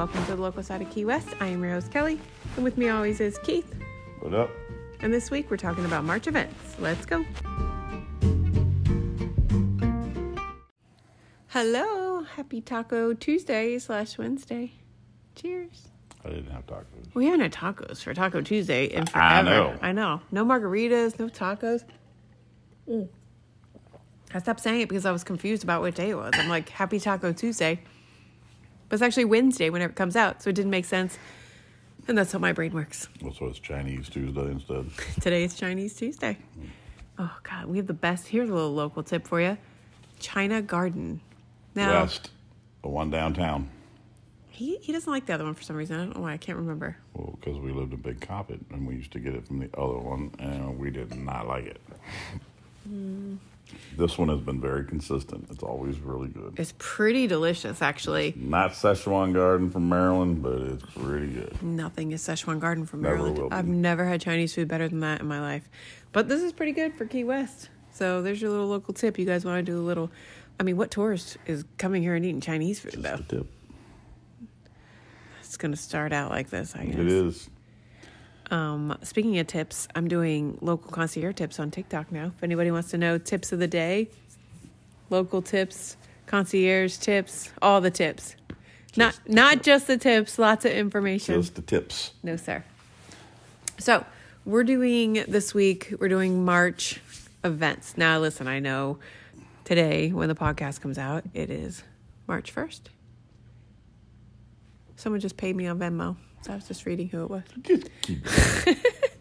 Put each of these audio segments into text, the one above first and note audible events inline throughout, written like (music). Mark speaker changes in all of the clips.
Speaker 1: welcome to the local side of Key West. I am Rose Kelly, and with me always is Keith.
Speaker 2: What up?
Speaker 1: And this week we're talking about March events. Let's go. Hello, happy Taco Tuesday slash Wednesday. Cheers.
Speaker 2: I didn't have tacos.
Speaker 1: We haven't had tacos for Taco Tuesday in forever.
Speaker 2: I know.
Speaker 1: I know. No margaritas, no tacos. Mm. I stopped saying it because I was confused about what day it was. I'm like, Happy Taco Tuesday. But it's actually Wednesday whenever it comes out, so it didn't make sense. And that's how my brain works.
Speaker 2: Well, so it's Chinese Tuesday instead. (laughs)
Speaker 1: Today is Chinese Tuesday. Oh, God. We have the best. Here's a little local tip for you China Garden. Now,
Speaker 2: West, the one downtown.
Speaker 1: he, he doesn't like the other one for some reason. I don't know why. I can't remember.
Speaker 2: Well, because we lived in Big Coppitt and we used to get it from the other one, and we did not like it.
Speaker 1: Hmm.
Speaker 2: This one has been very consistent. It's always really good.
Speaker 1: It's pretty delicious, actually.
Speaker 2: Not Szechuan Garden from Maryland, but it's pretty good.
Speaker 1: Nothing is Szechuan Garden from
Speaker 2: Never
Speaker 1: Maryland. I've never had Chinese food better than that in my life. But this is pretty good for Key West. So there's your little local tip. You guys want to do a little. I mean, what tourist is coming here and eating Chinese food, though?
Speaker 2: A tip.
Speaker 1: It's going to start out like this, I guess.
Speaker 2: It is.
Speaker 1: Um, speaking of tips, I'm doing local concierge tips on TikTok now. If anybody wants to know tips of the day, local tips, concierge tips, all the tips. not not just the tips, lots of information.
Speaker 2: Just the tips.
Speaker 1: No, sir. So we're doing this week, we're doing March events. Now, listen, I know today when the podcast comes out, it is March 1st. Someone just paid me on Venmo. So I was just reading who it was. (laughs)
Speaker 2: Just keep it. (laughs)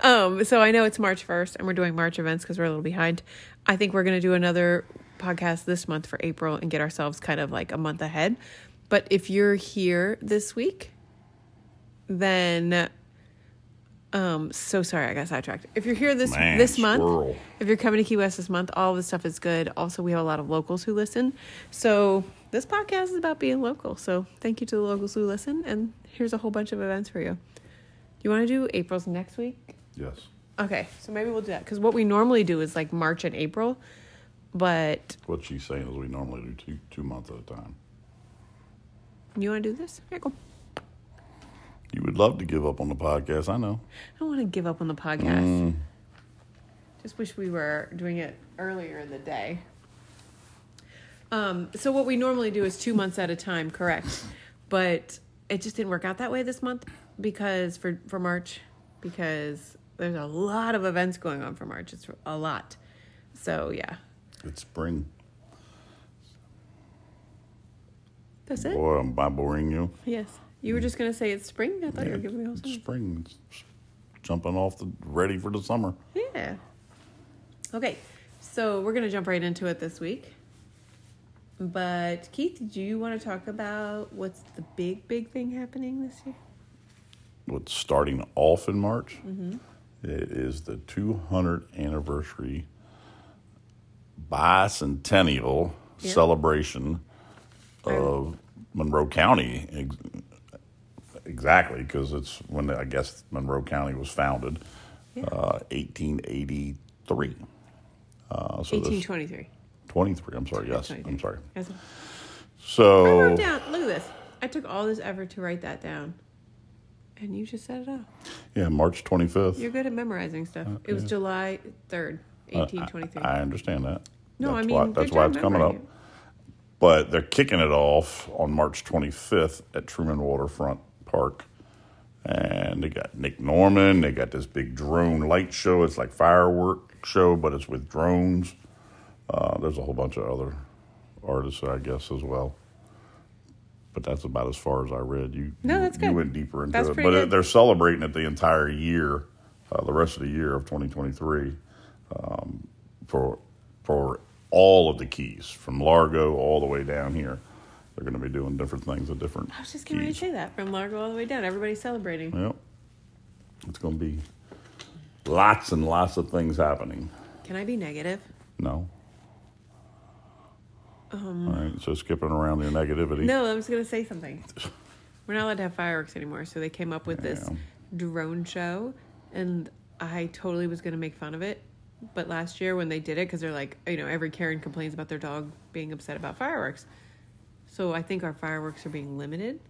Speaker 1: Um, so I know it's March 1st and we're doing March events because we're a little behind. I think we're going to do another podcast this month for April and get ourselves kind of like a month ahead. But if you're here this week, then um so sorry I got sidetracked. If you're here this
Speaker 2: Man,
Speaker 1: this month,
Speaker 2: squirrel.
Speaker 1: if you're coming to Key West this month, all of this stuff is good. Also, we have a lot of locals who listen. So this podcast is about being local. So thank you to the locals who listen. And here's a whole bunch of events for you. Do You want to do April's next week?
Speaker 2: Yes.
Speaker 1: Okay, so maybe we'll do that because what we normally do is like March and April, but
Speaker 2: What she's saying is we normally do two two months at a time.
Speaker 1: you want to do this? Here, go.
Speaker 2: You would love to give up on the podcast, I know.
Speaker 1: I don't want to give up on the podcast. Just wish we were doing it earlier in the day. Um, so what we normally do is two months at a time, correct? But it just didn't work out that way this month because for for March, because there's a lot of events going on for March. It's a lot. So yeah,
Speaker 2: It's spring.
Speaker 1: that's it.
Speaker 2: Boy, am I boring you?
Speaker 1: Yes, you were just gonna say it's spring. I thought you were
Speaker 2: Yeah,
Speaker 1: giving me a whole
Speaker 2: it's spring. It's jumping off the ready for the summer.
Speaker 1: Yeah. Okay, so we're gonna jump right into it this week. But Keith, do you want to talk about what's the big, big thing happening this year?
Speaker 2: What's starting off in March?
Speaker 1: Mm-hmm.
Speaker 2: It is the 200th anniversary bicentennial
Speaker 1: Yeah.
Speaker 2: celebration of Monroe County. Exactly, because it's when I guess Monroe County was founded,
Speaker 1: Yeah.
Speaker 2: uh, 1883. Uh, so this-
Speaker 1: Eighteen twenty-three.
Speaker 2: 23. I'm sorry. Yes,
Speaker 1: 23.
Speaker 2: I'm sorry.
Speaker 1: Yes. I
Speaker 2: So
Speaker 1: wrote down. Look at this. I took all this effort to write that down, and you just set it up.
Speaker 2: yeah, March 25th.
Speaker 1: You're good at memorizing stuff. It was
Speaker 2: Okay.
Speaker 1: July third,
Speaker 2: Uh,
Speaker 1: eighteen twenty-three.
Speaker 2: I understand that.
Speaker 1: No, I
Speaker 2: That's
Speaker 1: mean,
Speaker 2: why, that's why it's coming up. But they're kicking it off on March 25th at Truman Waterfront Park. And they got Nick Norman. They got this big drone light show. It's like firework show, but it's with drones. Uh, there's a whole bunch of other artists, I guess, as well. But that's about as far as I read. You
Speaker 1: No,
Speaker 2: you-
Speaker 1: that's
Speaker 2: You
Speaker 1: good.
Speaker 2: went deeper into
Speaker 1: That's
Speaker 2: it, but
Speaker 1: good.
Speaker 2: they're celebrating it the entire year, uh, the rest of the year of 2023 um, for for all of the keys from Largo all the way down here. They're going to be doing different things at different.
Speaker 1: I was just getting ready to say that from Largo all the way down. Everybody's celebrating.
Speaker 2: Yep, it's going to be lots and lots of things happening.
Speaker 1: Can I be negative?
Speaker 2: No. All right, so skipping around your negativity.
Speaker 1: Um, No, I was going to say something. We're not allowed to have fireworks anymore, so they came up with this drone show, and I totally was going to make fun of it. But last year when they did it, because they're like, you know, every Karen complains about their dog being upset about fireworks. So I think our fireworks are being limited.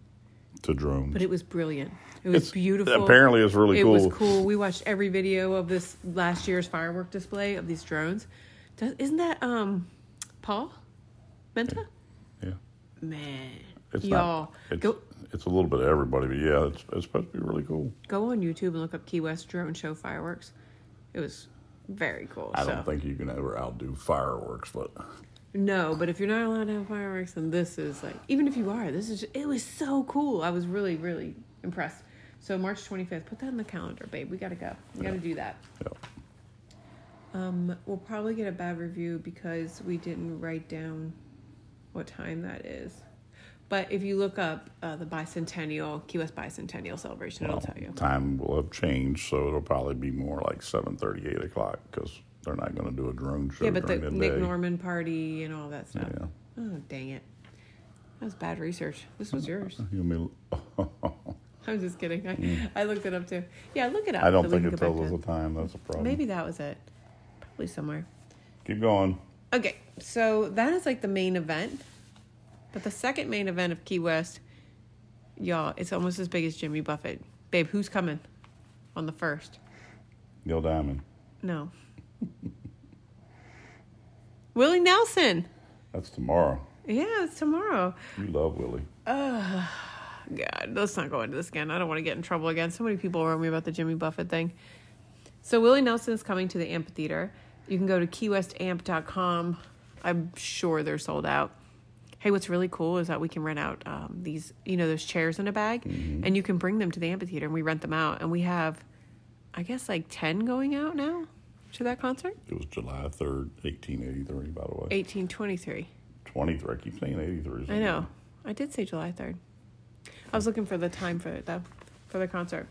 Speaker 2: to drones.
Speaker 1: but it was brilliant. It was
Speaker 2: It's-
Speaker 1: beautiful.
Speaker 2: apparently it's really
Speaker 1: it
Speaker 2: cool.
Speaker 1: was cool. We watched every video of this last year's firework display of these drones. Does, isn't that um Paul Menta?
Speaker 2: yeah,
Speaker 1: Man,
Speaker 2: it's
Speaker 1: y'all
Speaker 2: not. It's,
Speaker 1: go
Speaker 2: it's a little bit of everybody, but yeah, it's, it's supposed to be really cool.
Speaker 1: go on YouTube and look up Key West drone show fireworks. It was very cool.
Speaker 2: I
Speaker 1: so.
Speaker 2: don't think you can ever outdo fireworks, but
Speaker 1: No, but if you're not allowed to have fireworks, then this is like, even if you are, this is, it was so cool. I was really, really impressed. So March 25th, put that in the calendar, babe. We gotta go. We gotta do that.
Speaker 2: yeah.
Speaker 1: Um, we'll probably get a bad review because we didn't write down what time that is. But if you look up uh, the bicentennial, Key West bicentennial celebration, it'll tell you.
Speaker 2: Time will have changed, so it'll probably be more like seven thirty, eight o'clock because they're not going to do a drone show
Speaker 1: Yeah, but the
Speaker 2: the,
Speaker 1: Nick
Speaker 2: day.
Speaker 1: Norman party and all that stuff.
Speaker 2: Yeah.
Speaker 1: Oh, dang it. That was bad research. This was yours. (laughs)
Speaker 2: You mean- (laughs)
Speaker 1: I'm just kidding. I, I looked it up too. Yeah, look it up.
Speaker 2: I don't
Speaker 1: so
Speaker 2: think it tells us the time. That's a problem.
Speaker 1: Maybe that was it. Probably somewhere.
Speaker 2: Keep going.
Speaker 1: Okay, so that is like the main event. But the second main event of Key West, y'all, it's almost as big as Jimmy Buffett. Babe, who's coming on the first?
Speaker 2: Neil Diamond.
Speaker 1: No. (laughs) Willie Nelson.
Speaker 2: That's tomorrow.
Speaker 1: Yeah, it's tomorrow.
Speaker 2: You love Willie.
Speaker 1: Oh, God, let's not go into this again. I don't want to get in trouble again. So many people wrote me about the Jimmy Buffett thing. So Willie Nelson is coming to the amphitheater. You can go to keywestamp.com. I'm sure they're sold out. Hey, what's really cool is that we can rent out um, these, you know, those chairs in a bag, and you can bring them to the amphitheater, and we rent them out. And we have, I guess, like ten going out now to that concert.
Speaker 2: It was July 3rd, 1883, by the way.
Speaker 1: Eighteen twenty-three.
Speaker 2: 23. I keep saying 83.
Speaker 1: I know. I did say July 3rd. I was looking for the time for it, though, for the concert.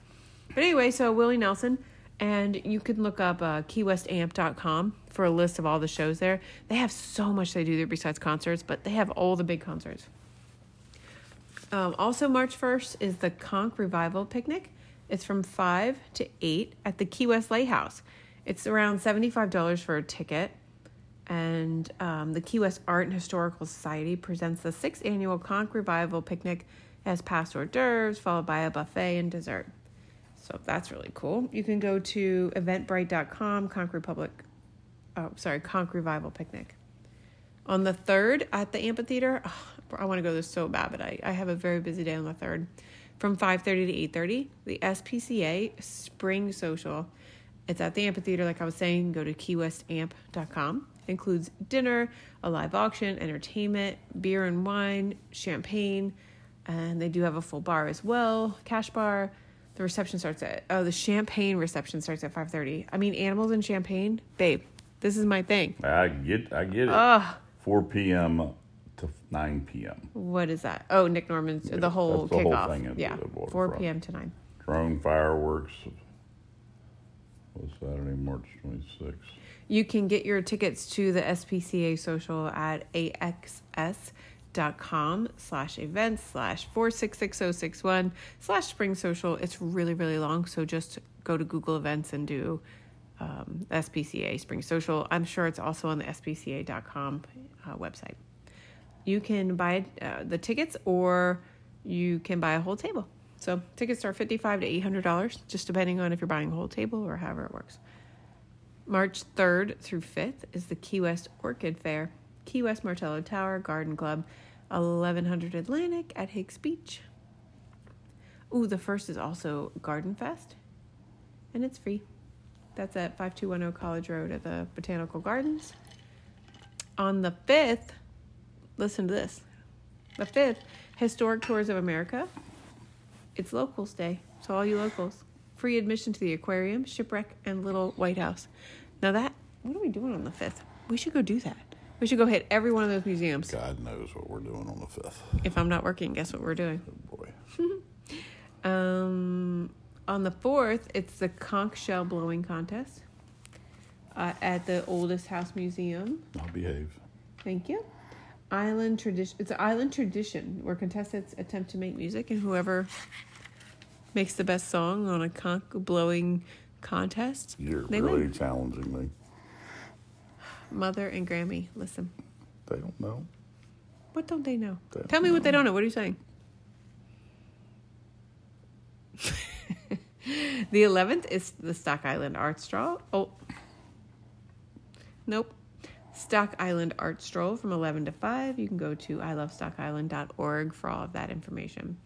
Speaker 1: But anyway, so Willie Nelson, and you can look up uh, keywestamp.com for a list of all the shows there. They have so much they do there besides concerts, but they have all the big concerts. Um, also, March 1st is the Conch Revival Picnic. It's from 5 to 8 at the Key West Lighthouse. It's around $75 for a ticket. And um, the Key West Art and Historical Society presents the sixth annual Conch Revival Picnic as past hors d'oeuvres, followed by a buffet and dessert. So that's really cool. You can go to eventbrite.com, Conch Republic, oh, sorry, Conch Revival Picnic. On the 3rd at the amphitheater, oh, I want to go there so bad, but I, I have a very busy day on the 3rd. From 5.30 to 8.30, the SPCA Spring Social. It's at the amphitheater, like I was saying. Go to keywestamp.com. Includes dinner, a live auction, entertainment, beer and wine, champagne, and they do have a full bar as well, cash bar. The reception starts at oh, the champagne reception starts at 5:30. I mean, animals and champagne, babe. This is my thing.
Speaker 2: I get I get it.
Speaker 1: Ugh.
Speaker 2: 4 p.m. to 9 p.m.
Speaker 1: What is that? Oh, Nick Norman's
Speaker 2: Yeah,
Speaker 1: the whole
Speaker 2: that's the whole
Speaker 1: kickoff.
Speaker 2: thing
Speaker 1: yeah,
Speaker 2: the
Speaker 1: 4 p.m. to 9.
Speaker 2: Drone fireworks was Saturday, March 26th.
Speaker 1: You can get your tickets to the SPCA social at axs.com slash events slash 466061 slash spring social. It's really, really long. So just go to Google Events and do um, SPCA Spring Social. I'm sure it's also on the SPCA.com uh, website. You can buy uh, the tickets or you can buy a whole table. So tickets are 55 to $800, just depending on if you're buying a whole table or however it works. March 3rd through 5th is the Key West Orchid Fair, Key West Martello Tower Garden Club, 1100 Atlantic at Higgs Beach. Ooh, the first is also Garden Fest, and it's free. That's at 5210 College Road at the Botanical Gardens. On the 5th, listen to this. The 5th, Historic Tours of America. It's Locals Day, so all you locals. Free admission to the aquarium, shipwreck, and Little White House. Now that, what are we doing on the 5th? We should go do that. We should go hit every one of those museums.
Speaker 2: God knows what we're doing on the 5th.
Speaker 1: If I'm not working, guess what we're doing?
Speaker 2: Oh boy. (laughs)
Speaker 1: Um, on the 4th, it's the conch shell blowing contest uh, at the Oldest House Museum.
Speaker 2: I'll behave.
Speaker 1: Thank you. Island tradition. It's an island tradition where contestants attempt to make music, and whoever makes the best song on a conch blowing contest,
Speaker 2: You're
Speaker 1: they
Speaker 2: really
Speaker 1: win.
Speaker 2: challenging me.
Speaker 1: Mother and Grammy, listen.
Speaker 2: They don't know.
Speaker 1: What don't they know?
Speaker 2: They
Speaker 1: Tell me what they don't know. What are you saying? (laughs) The 11th is the Stock Island Art Stroll. Oh, nope. Stock Island Art Stroll from 11 to 5. You can go to ilovestockisland.org for all of that information.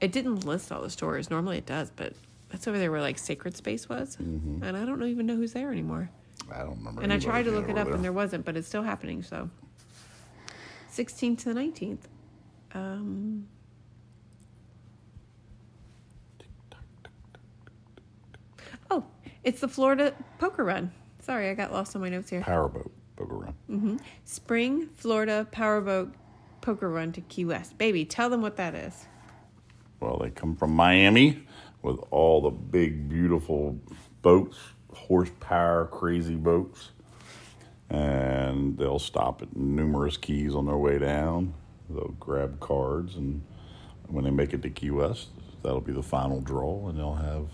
Speaker 1: It didn't list all the stores. Normally it does, but that's over there where like Sacred Space was. Mm-hmm. And I don't even know who's there anymore.
Speaker 2: I don't remember.
Speaker 1: And I tried to look it up and there wasn't, but it's still happening. So 16th to the 19th. Um, oh, it's the Florida Poker Run. Sorry, I got lost on my notes here.
Speaker 2: Powerboat poker run. Mm-hmm.
Speaker 1: Spring Florida Powerboat Poker Run to Key West. Baby, tell them what that is.
Speaker 2: Well, they come from Miami with all the big, beautiful boats, horsepower, crazy boats. And they'll stop at numerous keys on their way down. They'll grab cards, and when they make it to Key West, that'll be the final draw, and they'll have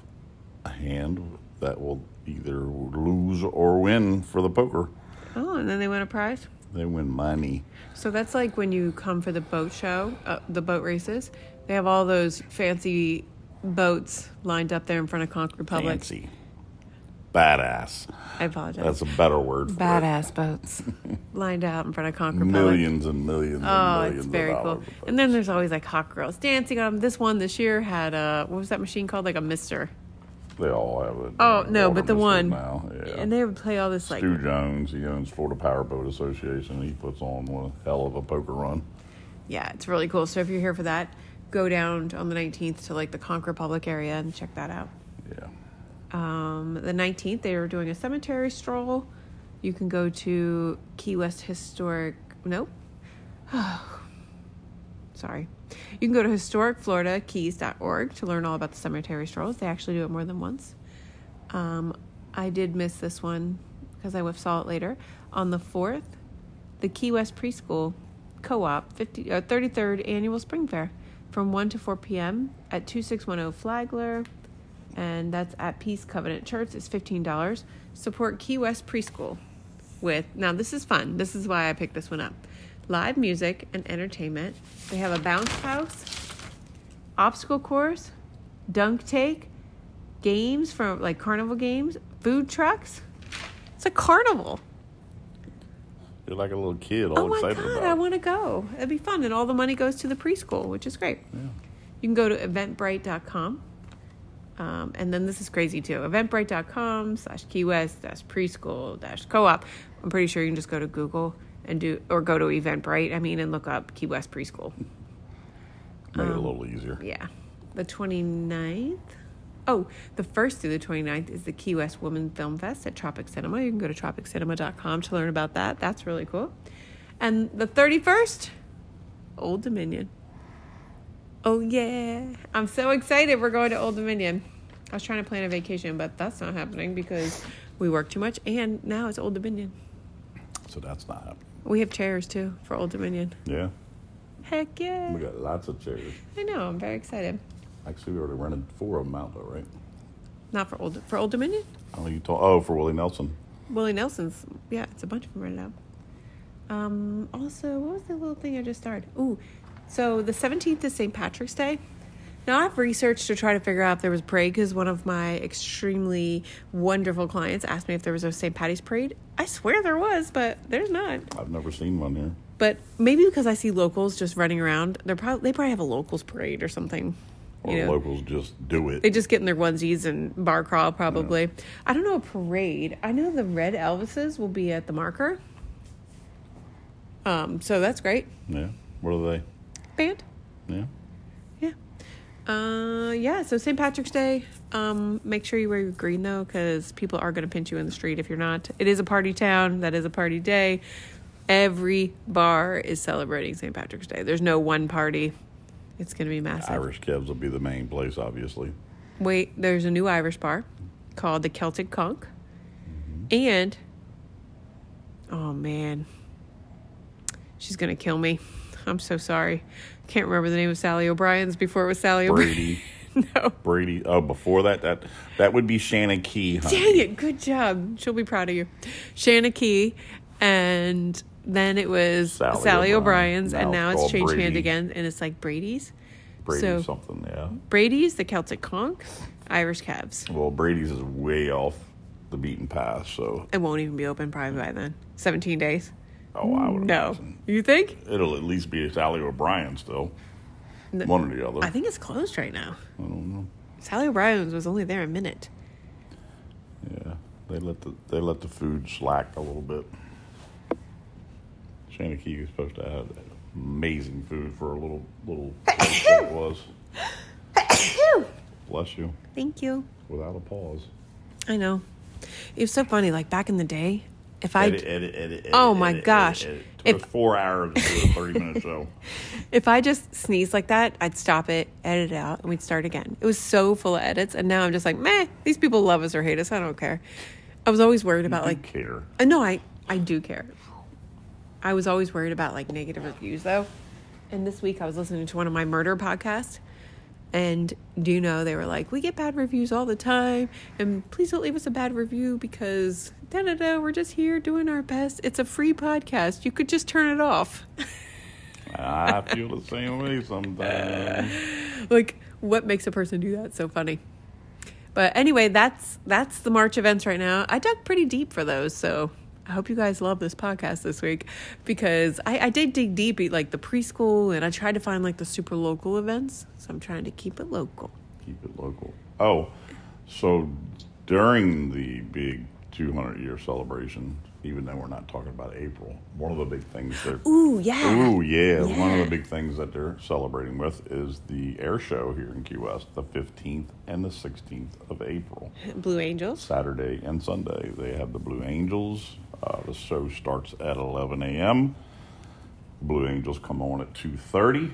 Speaker 2: a hand that will either lose or win for the poker.
Speaker 1: Oh, and then they win a prize?
Speaker 2: They win money.
Speaker 1: So that's like when you come for the boat show, uh, the boat races. They have all those fancy boats lined up there in front of Conch Republic.
Speaker 2: Fancy. Badass.
Speaker 1: I apologize.
Speaker 2: That's a better word for it.
Speaker 1: Badass boats (laughs) lined out in front of Conch Republic.
Speaker 2: Millions and millions
Speaker 1: Oh,
Speaker 2: and millions
Speaker 1: it's
Speaker 2: of
Speaker 1: very cool.
Speaker 2: dollars. of
Speaker 1: And then there's always like hot girls dancing on them. This one this year had a what was that machine called? Like a Mister.
Speaker 2: They all have it.
Speaker 1: Oh no,
Speaker 2: All
Speaker 1: but the one,
Speaker 2: now. Yeah.
Speaker 1: and they would play all this like
Speaker 2: Stu Jones, he owns Florida Powerboat Association. He puts on one hell of a poker run.
Speaker 1: yeah, it's really cool. So if you're here for that, go down on the 19th to like the Conch Republic area and check that out.
Speaker 2: Yeah.
Speaker 1: Um, the 19th, they were doing a cemetery stroll. You can go to Key West Historic. Nope. (sighs) Sorry. You can go to historicfloridakeys.org to learn all about the cemetery strolls. They actually do it more than once. Um, I did miss this one because I saw it later. On the 4th, the Key West Preschool Co op 50, uh, 33rd Annual Spring Fair from 1 to 4 p.m. at 2610 Flagler and that's at Peace Covenant Church. It's fifteen dollars. Support Key West Preschool with now. This is fun. This is why I picked this one up. Live music and entertainment. They have a bounce house, obstacle course, dunk take, games from like carnival games, food trucks. It's a carnival.
Speaker 2: You're like a little kid, all
Speaker 1: oh my
Speaker 2: excited
Speaker 1: god,
Speaker 2: about
Speaker 1: I want to go. It'd be fun, and all the money goes to the preschool, which is great. Yeah. You can go to eventbrite.com. Um, and then this is crazy too. Eventbrite.com slash Key West dash preschool dash co op. I'm pretty sure you can just go to Google and do, or go to Eventbrite, I mean, and look up Key West preschool.
Speaker 2: Made
Speaker 1: um,
Speaker 2: it a little easier.
Speaker 1: Yeah. The 29th. Oh, the 1st through the 29th is the Key West Women Film Fest at Tropic Cinema. You can go to tropiccinema.com to learn about that. That's really cool. And the 31st, Old Dominion. Oh, yeah. I'm so excited. We're going to Old Dominion. I was trying to plan a vacation, but that's not happening because we work too much. And now it's Old Dominion.
Speaker 2: So that's not happening.
Speaker 1: We have chairs too for Old Dominion.
Speaker 2: Yeah.
Speaker 1: Heck yeah.
Speaker 2: We got lots of chairs.
Speaker 1: I know. I'm very excited.
Speaker 2: Actually, we already rented four of them out, though, right?
Speaker 1: Not for Old for Old Dominion.
Speaker 2: Oh, you told. Oh, for Willie Nelson.
Speaker 1: Willie Nelson's, yeah, it's a bunch of them rented out. Um, also, what was the little thing I just started? Ooh, so the 17th is St. Patrick's Day. Now, I've researched to try to figure out if there was a parade because one of my extremely wonderful clients asked me if there was a St. Patty's parade. I swear there was, but there's not.
Speaker 2: I've never seen one here.
Speaker 1: But maybe because I see locals just running around, they're probably they probably have a locals parade or something.
Speaker 2: Or
Speaker 1: you know.
Speaker 2: locals just do it.
Speaker 1: They just get in their onesies and bar crawl probably. I don't know a parade. I know the Red Elvises will be at the marker. Um, so that's great.
Speaker 2: yeah. What are they?
Speaker 1: Band.
Speaker 2: Yeah.
Speaker 1: Yeah. Uh, yeah. So St. Patrick's Day. Um, make sure you wear your green though, because people are going to pinch you in the street if you're not. It is a party town. That is a party day. Every bar is celebrating St. Patrick's Day. There's no one party. It's going to be massive.
Speaker 2: Irish Kevs will be the main place, obviously.
Speaker 1: Wait, there's a new Irish bar called the Celtic Conch. And oh man. She's gonna kill me. I'm so sorry. Can't remember the name of Sally O'Brien's before it was Sally O'Brien.
Speaker 2: Brady. (laughs)
Speaker 1: no.
Speaker 2: Brady. Oh, before that, that that would be Shanna Key. honey.
Speaker 1: Dang it, good job. She'll be proud of you. Shanna Key and then it was
Speaker 2: Sally
Speaker 1: Sally,
Speaker 2: O'Brien.
Speaker 1: O'Brien's and
Speaker 2: Now
Speaker 1: now
Speaker 2: it's
Speaker 1: it's changed hand again and it's like Brady's.
Speaker 2: Brady
Speaker 1: So-
Speaker 2: something, yeah.
Speaker 1: Brady's, the Celtic Conch, Irish Calves.
Speaker 2: Well, Brady's is way off the beaten path, so
Speaker 1: It won't even be open probably by then. 17 days.
Speaker 2: Oh, I would
Speaker 1: No.
Speaker 2: imagine.
Speaker 1: You think?
Speaker 2: It'll at least be Sally O'Brien still. One or the other.
Speaker 1: I think it's closed right now.
Speaker 2: I don't know.
Speaker 1: Sally O'Brien's was only there a minute.
Speaker 2: Yeah, they let the they let the food slack a little bit. Shanna Key was supposed to have amazing food for a little little (coughs) it was. Bless you,
Speaker 1: Thank you.
Speaker 2: without a pause.
Speaker 1: I know. It was so funny. Like back in the day, if I
Speaker 2: Edit, edit, edit, edit,
Speaker 1: Oh my
Speaker 2: edit,
Speaker 1: gosh.
Speaker 2: edit,
Speaker 1: If-
Speaker 2: four hours to do a thirty minute show. (laughs)
Speaker 1: if I just sneezed like that, I'd stop it, edit it out, and we'd start again. It was so full of edits, and now I'm just like, meh. These people love us or hate us. I don't care. I was always worried about like
Speaker 2: care.
Speaker 1: Uh, no, I I do care. I was always worried about like negative reviews though. And this week I was listening to one of my murder podcasts, and do you know they were like, "We get bad reviews all the time, and please don't leave us a bad review because da da da. We're just here doing our best. It's a free podcast. You could just turn it off."
Speaker 2: I feel the same way sometimes. (laughs)
Speaker 1: like what makes a person do that so funny but anyway that's that's the march events right now i dug pretty deep for those so i hope you guys love this podcast this week because i, I did dig deep like the preschool and i tried to find like the super local events so i'm trying to keep it local
Speaker 2: Keep it local. Oh, so during the big 200 year celebration, even though we're not talking about April, one of the big things they're
Speaker 1: ooh yeah
Speaker 2: Ooh, yeah. One of the big things that they're celebrating with is the air show here in Key West, the 15th and the 16th of April,
Speaker 1: blue angels
Speaker 2: Saturday and Sunday. They have the Blue Angels. Uh, the show starts at 11 a.m. Blue Angels come on at 2:30.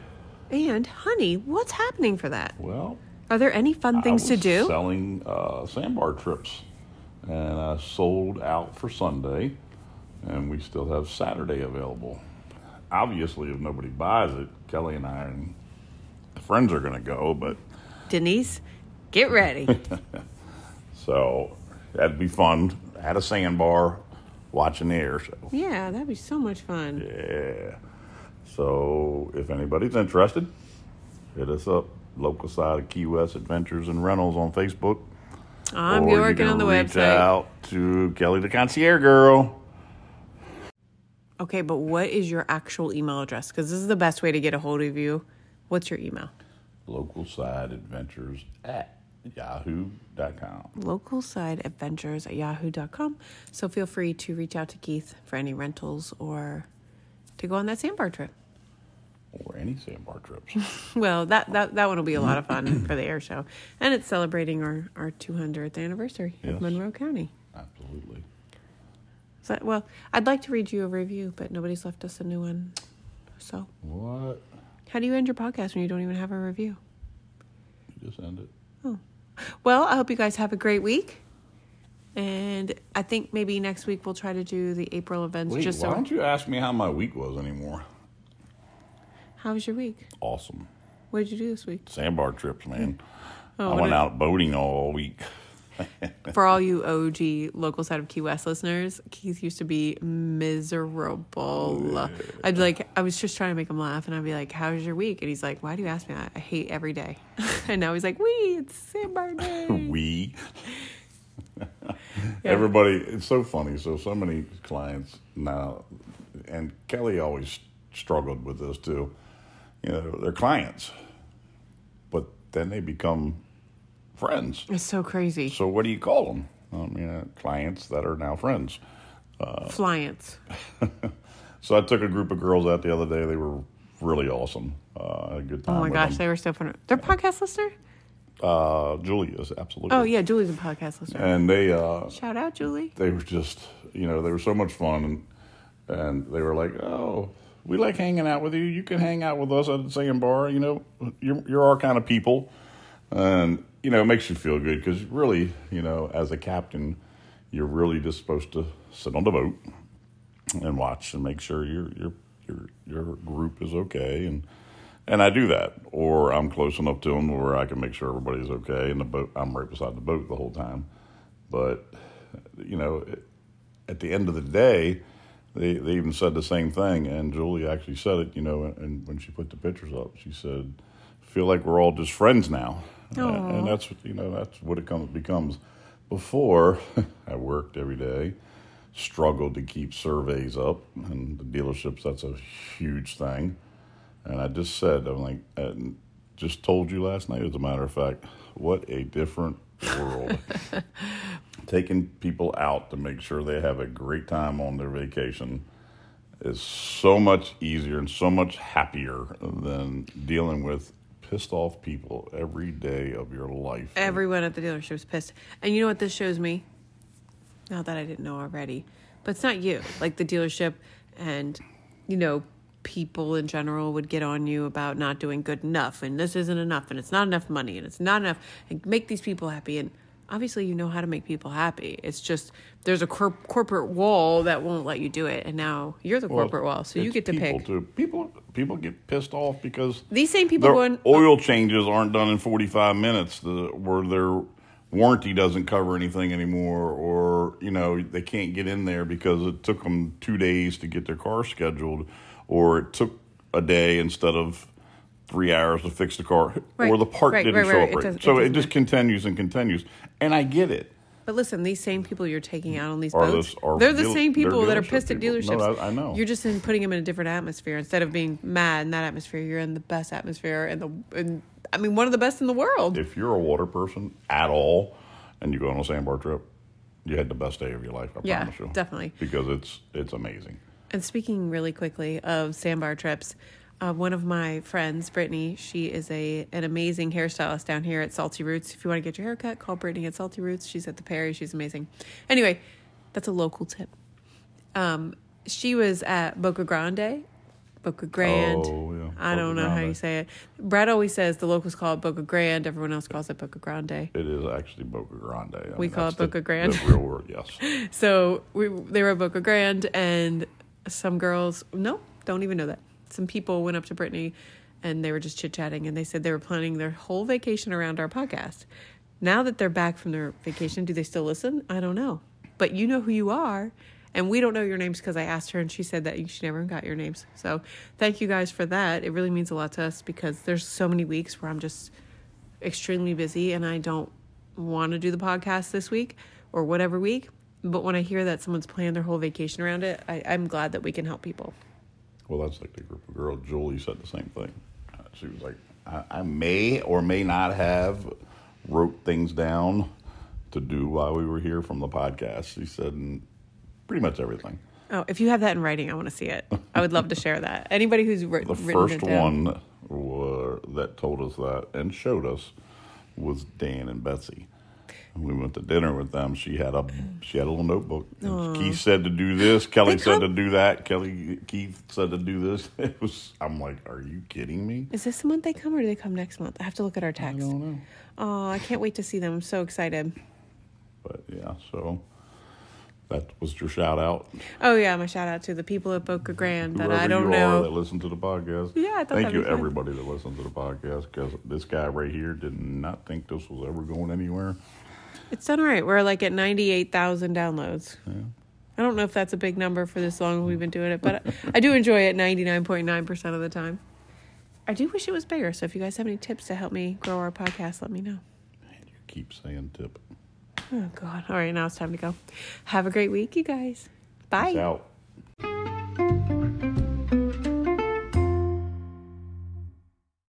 Speaker 1: and honey what's happening for that
Speaker 2: Well,
Speaker 1: are there any fun things to do
Speaker 2: Selling uh, sandbar trips, and I sold out for Sunday, and we still have Saturday available. Obviously, if nobody buys it, Kelly and I and the friends are going to go, but
Speaker 1: denise get ready (laughs)
Speaker 2: so that'd be fun. At a sandbar, watching the air show.
Speaker 1: yeah that'd be so much fun
Speaker 2: Yeah. So if anybody's interested, hit us up. Local side of Key West Adventures and Rentals on Facebook.
Speaker 1: i'm
Speaker 2: or
Speaker 1: working on the
Speaker 2: reach
Speaker 1: website
Speaker 2: out to Kelly the concierge girl.
Speaker 1: Okay, but what is your actual email address? Because this is the best way to get a hold of you. What's your email?
Speaker 2: Local side adventures at yahoo.com.
Speaker 1: Local side adventures at yahoo.com. So feel free to reach out to Keith for any rentals or to go on that sandbar trip.
Speaker 2: Or any sandbar trips. (laughs)
Speaker 1: Well, that, that, that one will be a lot of fun for the air show. And it's celebrating our, our 200th anniversary
Speaker 2: Yes.
Speaker 1: of Monroe County.
Speaker 2: Absolutely.
Speaker 1: So, well, I'd like to read you a review, but nobody's left us a new one. So,
Speaker 2: What?
Speaker 1: how do you end your podcast when you don't even have a review?
Speaker 2: You just end it.
Speaker 1: Well, I hope you guys have a great week. And I think maybe next week we'll try to do the April events.
Speaker 2: Wait,
Speaker 1: just
Speaker 2: why
Speaker 1: so.
Speaker 2: don't you ask me how my week was anymore?
Speaker 1: How was your week?
Speaker 2: Awesome.
Speaker 1: What did you do this week?
Speaker 2: Sandbar trips, man.
Speaker 1: Oh,
Speaker 2: I went
Speaker 1: did-
Speaker 2: out boating all week. (laughs)
Speaker 1: For all you OG local side of Key West listeners, Keith used to be miserable. I'd like, I was just trying to make him laugh, and I'd be like, "How's your week?" And he's like, "Why do you ask me that? I hate every day." (laughs) and now he's like, "We, it's Sandbar Day."
Speaker 2: we. Everybody, it's so funny. So, so many clients now, and Kelly always struggled with this too. You know, they're clients, but then they become friends.
Speaker 1: It's so crazy.
Speaker 2: So, what do you call them? I mean, uh, clients that are now friends.
Speaker 1: Flyants. (laughs)
Speaker 2: So, I took a group of girls out the other day. They were really awesome. Uh, I had a good time.
Speaker 1: Oh my
Speaker 2: with
Speaker 1: gosh,
Speaker 2: them.
Speaker 1: they were so fun. They're podcast listener.
Speaker 2: Uh, Julie is absolutely.
Speaker 1: Oh yeah, Julie's a podcast listener.
Speaker 2: And they, uh,
Speaker 1: Shout out, Julie.
Speaker 2: they were just you know they were so much fun and and they were like oh we like hanging out with you you can hang out with us at the same bar you know you're you're our kind of people and you know it makes you feel good because really you know as a captain you're really just supposed to sit on the boat and watch and make sure your your your your group is okay and and I do that. Or I'm close enough to them where I can make sure everybody's okay and the boat I'm right beside the boat the whole time. But you know, at the end of the day, they, they even said the same thing. And Julie actually said it, you know, and when she put the pictures up, she said, feel like we're all just friends now, Uh,
Speaker 1: Aw.
Speaker 2: and that's you know that's what it comes becomes. Before (laughs) I worked every day, struggled to keep surveys up, and the dealerships that's a huge thing. And I just said, I'm like, and just told you last night, as a matter of fact, what a different world. (laughs) Taking people out to make sure they have a great time on their vacation is so much easier and so much happier than dealing with pissed off people every day of your life.
Speaker 1: Everyone at the dealership was pissed. And you know what this shows me? Not that I didn't know already, but it's not you. Like the dealership and, you know, people in general would get on you about not doing good enough and this isn't enough and it's not enough money and it's not enough and make these people happy. And obviously, you know how to make people happy. It's just there's a cor- corporate wall that won't let you do it. And now you're the
Speaker 2: Well,
Speaker 1: corporate wall, so you get to
Speaker 2: people
Speaker 1: pick.
Speaker 2: Too. People people get pissed off because
Speaker 1: These same people going,
Speaker 2: oil changes aren't done in 45 minutes the, where their warranty doesn't cover anything anymore or you know they can't get in there because it took them two days to get their car scheduled or it took a day instead of three hours to fix the car or the part
Speaker 1: right,
Speaker 2: didn't
Speaker 1: right,
Speaker 2: show
Speaker 1: right.
Speaker 2: up right
Speaker 1: it
Speaker 2: so it
Speaker 1: doesn't
Speaker 2: just continues and continues and i get it
Speaker 1: But listen, these same people you're taking out on these
Speaker 2: Are
Speaker 1: boats,
Speaker 2: those-
Speaker 1: they're the
Speaker 2: deal-
Speaker 1: same people that are pissed at dealerships.
Speaker 2: No, I- I know.
Speaker 1: You're just in putting them in a different atmosphere instead of being mad in that atmosphere. You're in the best atmosphere and the, and I mean, one of the best in the world.
Speaker 2: if you're a water person at all and you go on a sandbar trip you had the best day of your life i
Speaker 1: Yeah,
Speaker 2: promise you
Speaker 1: definitely.
Speaker 2: because it's it's amazing
Speaker 1: And speaking really quickly of sandbar trips, uh, one of my friends, Brittany, she is a an amazing hairstylist down here at Salty Roots. If you want to get your hair cut, call Brittany at Salty Roots. She's at the Perry. She's amazing. Anyway, that's a local tip. Um, she was at Boca Grande, Boca Grande.
Speaker 2: Oh, yeah.
Speaker 1: I don't
Speaker 2: Boca
Speaker 1: know how you say it. Brad always says the locals call it Boca Grande. Everyone else calls it Boca Grande.
Speaker 2: It is actually Boca Grande. I
Speaker 1: We
Speaker 2: mean,
Speaker 1: call it Boca
Speaker 2: the,
Speaker 1: Grande.
Speaker 2: The real word, yes. (laughs)
Speaker 1: So we they were at Boca Grande, and some girls, no, don't even know that. Some people went up to Brittany, and they were just chit chatting, and they said they were planning their whole vacation around our podcast. Now that they're back from their vacation, do they still listen? I don't know, but you know who you are, and we don't know your names because I asked her, and she said that she never got your names. So thank you guys for that. It really means a lot to us because there's so many weeks where I'm just extremely busy and I don't want to do the podcast this week or whatever week. But when I hear that someone's planned their whole vacation around it, I, I'm glad that we can help people.
Speaker 2: Well, that's like the group of girls. Julie said the same thing. Uh, She was like, I, I may or may not have wrote things down to do while we were here from the podcast. She said pretty much everything.
Speaker 1: Oh, if you have that in writing, I want to see it. I would love to share that. Anybody who's writ-
Speaker 2: The
Speaker 1: written
Speaker 2: first
Speaker 1: it down.
Speaker 2: one were, that told us that and showed us was Dan and Betsy. We went to dinner with them. She had a she had a little notebook. Keith said to do this. Kelly
Speaker 1: They
Speaker 2: said to
Speaker 1: come-
Speaker 2: do that. Kelly Keith said to do this. (laughs) It was. I'm like, are you kidding me?
Speaker 1: Is this the month they come or do they come next month? I have to look at our
Speaker 2: I
Speaker 1: text.
Speaker 2: don't know.
Speaker 1: Oh, I can't wait to see them. I'm so excited.
Speaker 2: But yeah, so that was your shout out.
Speaker 1: Oh yeah, my shout out to the people at Boca Grande that
Speaker 2: Whoever
Speaker 1: I don't
Speaker 2: you
Speaker 1: know.
Speaker 2: are that listen to the podcast.
Speaker 1: Yeah, I thought
Speaker 2: Thank
Speaker 1: that'd
Speaker 2: you
Speaker 1: be fun.
Speaker 2: everybody that listens to the podcast because this guy right here did not think this was ever going anywhere.
Speaker 1: It's done all right. We're like at 98,000 downloads. I don't know if that's a big number for this long we've been doing it, but I do enjoy it 99.9% of the time. I do wish it was bigger. So if you guys have any tips to help me grow our podcast, let me know.
Speaker 2: Man, you keep saying tip.
Speaker 1: Oh, God. All right, now it's time to go. Have a great week, you guys. Bye.